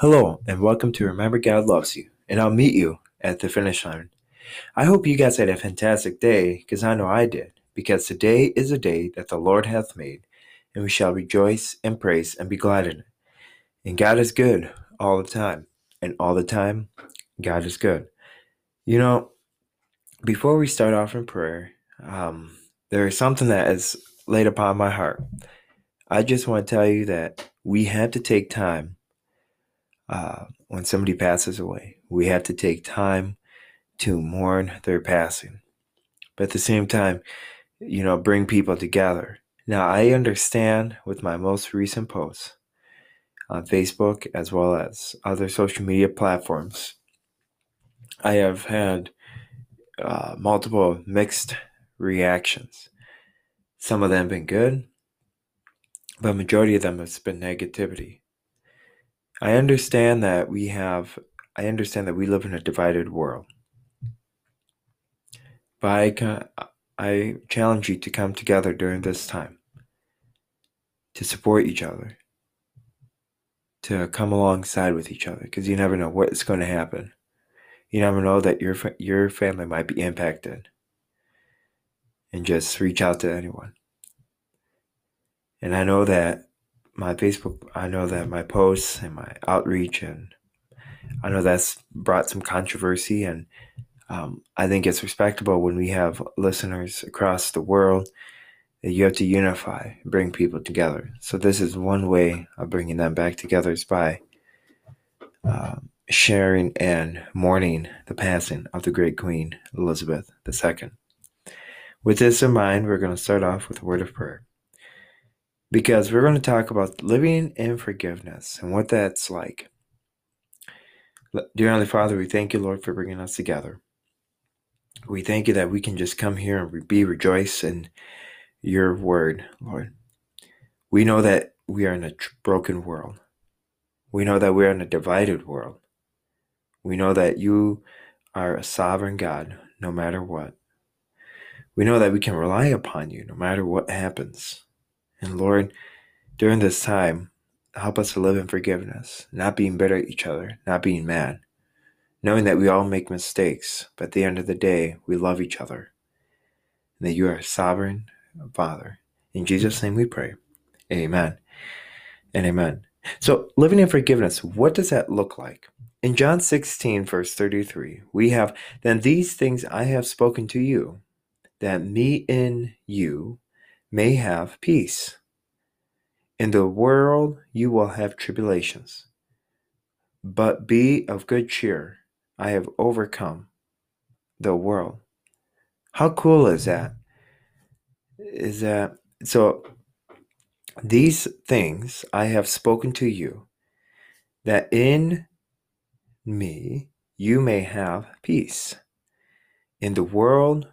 Hello, and welcome to Remember God Loves You, and I'll meet you at the finish line. I hope you guys had a fantastic day, because I know I did, because today is a day that the Lord hath made, and we shall rejoice and praise and be glad in it. And God is good all the time, and all the time, God is good. You know, before we start off in prayer, um, there is something that is laid upon my heart. I just want to tell you that we have to take time uh, when somebody passes away. We have to take time to mourn their passing. But at the same time, you know, bring people together. Now, I understand with my most recent posts on Facebook as well as other social media platforms, I have had uh, multiple mixed reactions. Some of them have been good, but majority of them has been negativity. I understand that we have I understand that we live in a divided world. But I, I challenge you to come together during this time to support each other, to come alongside with each other, because you never know what's going to happen. You never know that your your family might be impacted, and just reach out to anyone. And I know that my Facebook, I know that my posts and my outreach, and I know that's brought some controversy. And um, I think it's respectable when we have listeners across the world that you have to unify, bring people together. So this is one way of bringing them back together is by uh, sharing and mourning the passing of the great Queen Elizabeth II. With this in mind, we're going to start off with a word of prayer because we're going to talk about living in forgiveness and what that's like. Dear Heavenly Father, we thank you, Lord, for bringing us together. We thank you that we can just come here and be rejoice in your word, Lord. We know that we are in a broken world. We know that we are in a divided world. We know that you are a sovereign God no matter what. We know that we can rely upon you no matter what happens. And Lord, during this time, help us to live in forgiveness, not being bitter at each other, not being mad, knowing that we all make mistakes, but at the end of the day, we love each other, and that you are sovereign Father. In Jesus' name we pray. Amen and amen. So, living in forgiveness, what does that look like? In John 16, verse 33, we have, Then these things I have spoken to you, that me in you may have peace. In the world you will have tribulations, but be of good cheer. I have overcome the world. How cool is that? Is that so? These things I have spoken to you, that in me you may have peace. In the world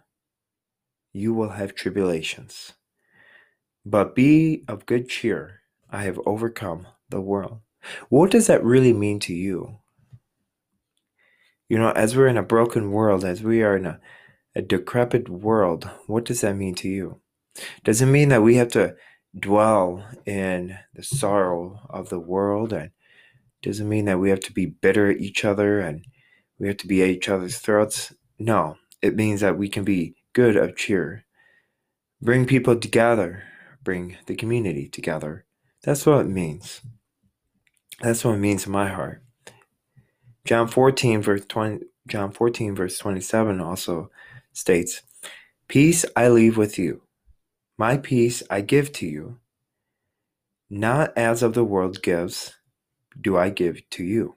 you will have tribulations. But be of good cheer. I have overcome the world. What does that really mean to you? You know, as we're in a broken world, as we are in a, a decrepit world, what does that mean to you? Does it mean that we have to dwell in the sorrow of the world? And does it mean that we have to be bitter at each other and we have to be at each other's throats? No, it means that we can be good of cheer. Bring people together bring the community together. That's what it means. That's what it means in my heart. John 14 verse 20 John 14 verse 27 also states, "Peace I leave with you. My peace I give to you. Not as of the world gives, do I give to you.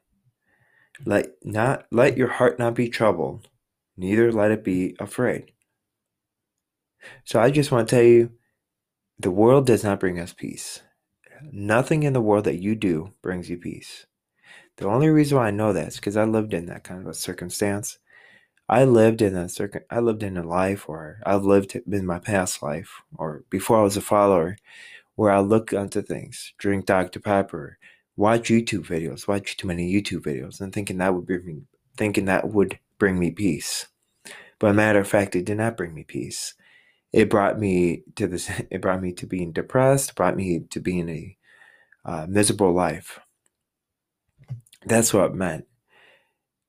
Let not let your heart not be troubled, neither let it be afraid." So I just want to tell you the world does not bring us peace. Nothing in the world that you do brings you peace. The only reason why I know that is because I lived in that kind of a circumstance. I lived in a circum I lived in a life or I've lived in my past life or before I was a follower where I look onto things, drink Dr. Pepper, watch YouTube videos, watch too many YouTube videos, and thinking that would bring me thinking that would bring me peace. But matter of fact, it did not bring me peace it brought me to this it brought me to being depressed brought me to being a uh, miserable life That's what it meant.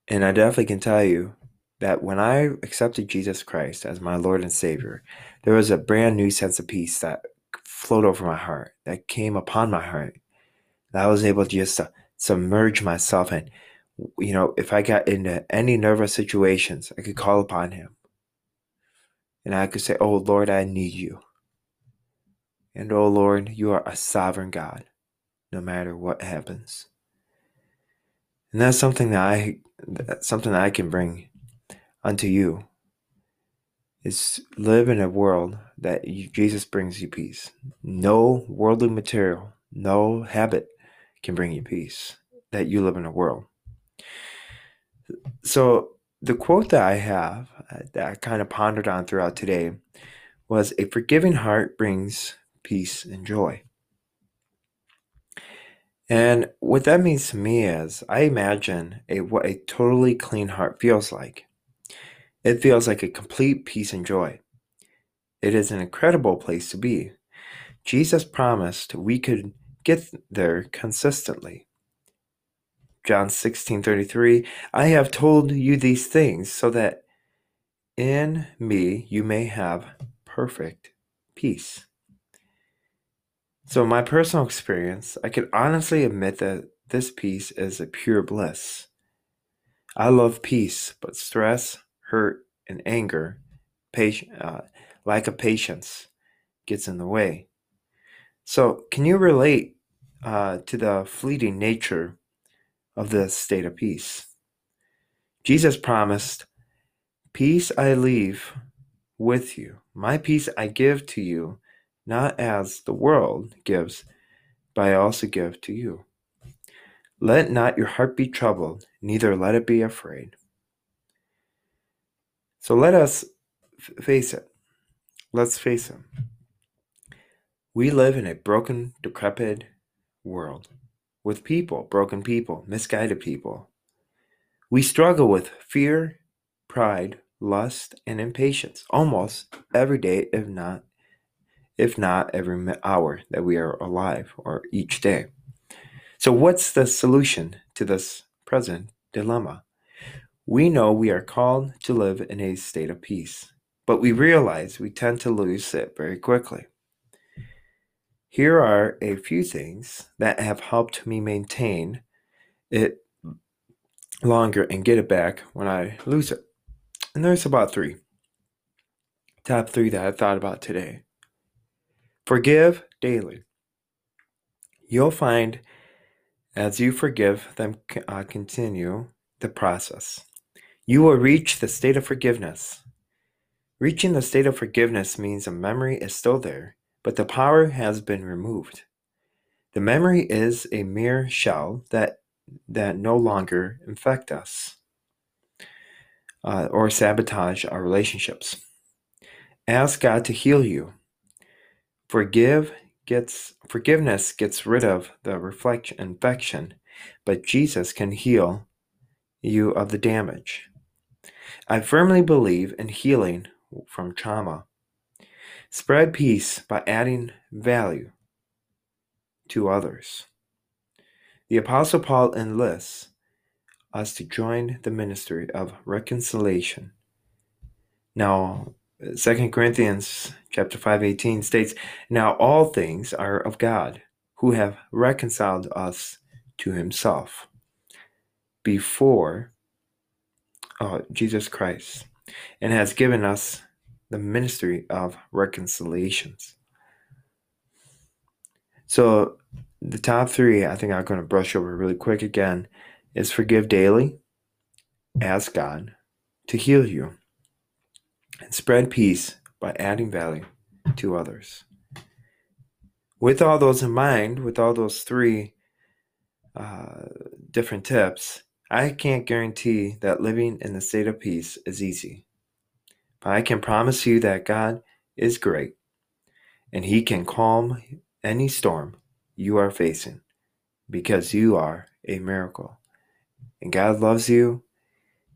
And I definitely can tell you that when I accepted Jesus Christ as my Lord and Savior, there was a brand new sense of peace that flowed over my heart, that came upon my heart. That I was able to just to submerge myself in. You know, if I got into any nervous situations, I could call upon Him. And I could say, Oh Lord, I need you. And oh Lord, you are a sovereign God, no matter what happens. And that's something that I that's something that I can bring unto you is live in a world that you, Jesus brings you peace. No worldly material, no habit can bring you peace. That you live in a world. So the quote that I have uh, that I kind of pondered on throughout today was a forgiving heart brings peace and joy. And what that means to me is I imagine a what a totally clean heart feels like. It feels like a complete peace and joy. It is an incredible place to be. Jesus promised we could get there consistently. John 16:33 I have told you these things so that in me you may have perfect peace. So, my personal experience, I can honestly admit that this peace is a pure bliss. I love peace, but stress, hurt, and anger, uh, lack of patience, gets in the way. So, can you relate uh, to the fleeting nature of this state of peace? Jesus promised, Peace I leave with you, my peace I give to you not as the world gives, but I also give to you. Let not your heart be troubled, neither let it be afraid. So let us face it. Let's face it. We live in a broken, decrepit world with people, broken people, misguided people. We struggle with fear, pride, lust, and impatience almost every day, if not if not every hour that we are alive or each day. So, what's the solution to this present dilemma? We know we are called to live in a state of peace, but we realize we tend to lose it very quickly. Here are a few things that have helped me maintain it longer and get it back when I lose it. And there's about three. Top three that I thought about today. Forgive daily. You'll find as you forgive them uh, continue the process, you will reach the state of forgiveness. Reaching the state of forgiveness means a memory is still there, but the power has been removed. The memory is a mere shell that that no longer infect us uh, or sabotage our relationships. Ask God to heal you Forgive gets forgiveness gets rid of the infection, but Jesus can heal you of the damage. I firmly believe in healing from trauma. Spread peace by adding value to others. The Apostle Paul enlists us to join the ministry of reconciliation. Now, Second Corinthians chapter 5 18 states, Now all things are of God, who have reconciled us to himself before uh, Jesus Christ, and has given us the ministry of reconciliations. So the top three I think I'm going to brush over really quick again is forgive daily, ask God to heal you and spread peace by adding value to others. With all those in mind, with all those three uh, different tips, I can't guarantee that living in the state of peace is easy. But I can promise you that God is great and He can calm any storm you are facing because you are a miracle. And God loves you,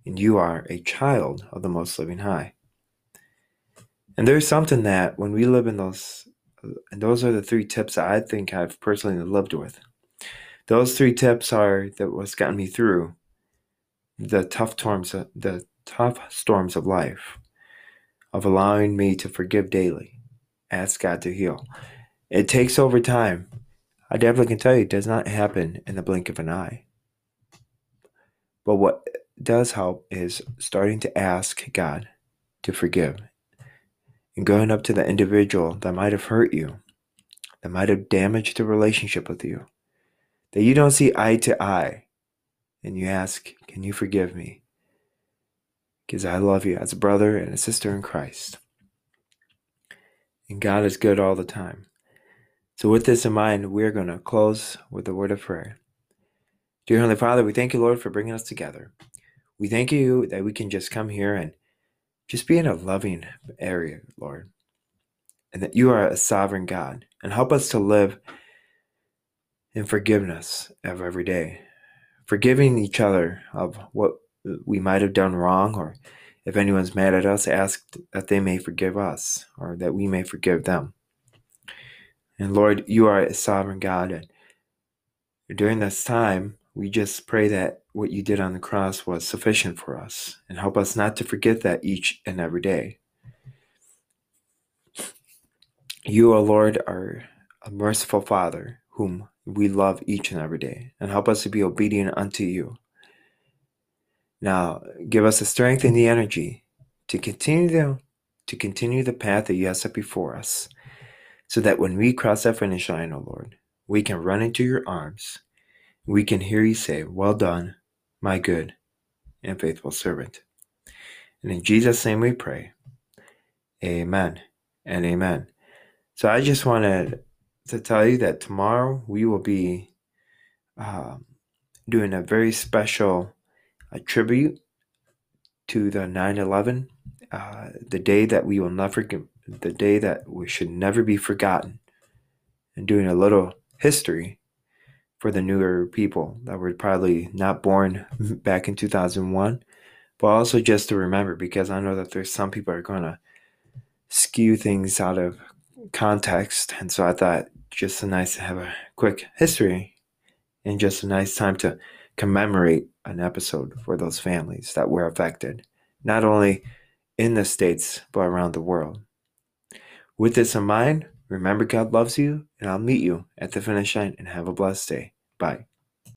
and you are a child of the Most Living High. And there's something that when we live in those, and those are the three tips I think I've personally lived with. those three tips are that what's gotten me through the tough storms, the tough storms of life, of allowing me to forgive daily, ask God to heal. It takes over time. I definitely can tell you, it does not happen in the blink of an eye. But what does help is starting to ask God to forgive and going up to the individual that might have hurt you, that might have damaged the relationship with you, that you don't see eye to eye, and you ask, Can you forgive me? Because I love you as a brother and a sister in Christ. And God is good all the time. So, with this in mind, we're going to close with a word of prayer. Dear Heavenly Father, we thank you, Lord, for bringing us together. We thank you that we can just come here and just be in a loving area, Lord, and that you are a sovereign God, and help us to live in forgiveness of every day, forgiving each other of what we might have done wrong, or if anyone's mad at us, ask that they may forgive us, or that we may forgive them. And Lord, you are a sovereign God, and during this time, we just pray that what you did on the cross was sufficient for us and help us not to forget that each and every day. You, O Lord, are a merciful Father whom we love each and every day and help us to be obedient unto you. Now, give us the strength and the energy to continue the, to continue the path that you have set before us so that when we cross that finish line, O Lord, we can run into your arms we can hear you say, Well done, my good and faithful servant. And in Jesus' name we pray. Amen and amen. So I just wanted to tell you that tomorrow we will be um, doing a very special uh, tribute to the 9 11, uh, the day that we will never, the day that we should never be forgotten, and doing a little history for the newer people that were probably not born back in 2001, but also just to remember because I know that there's some people are going to skew things out of context. And so I thought just a nice to have a quick history and just a nice time to commemorate an episode for those families that were affected, not only in the States, but around the world. With this in mind, remember God loves you, and I'll meet you at the finish line and have a blessed day. Bye.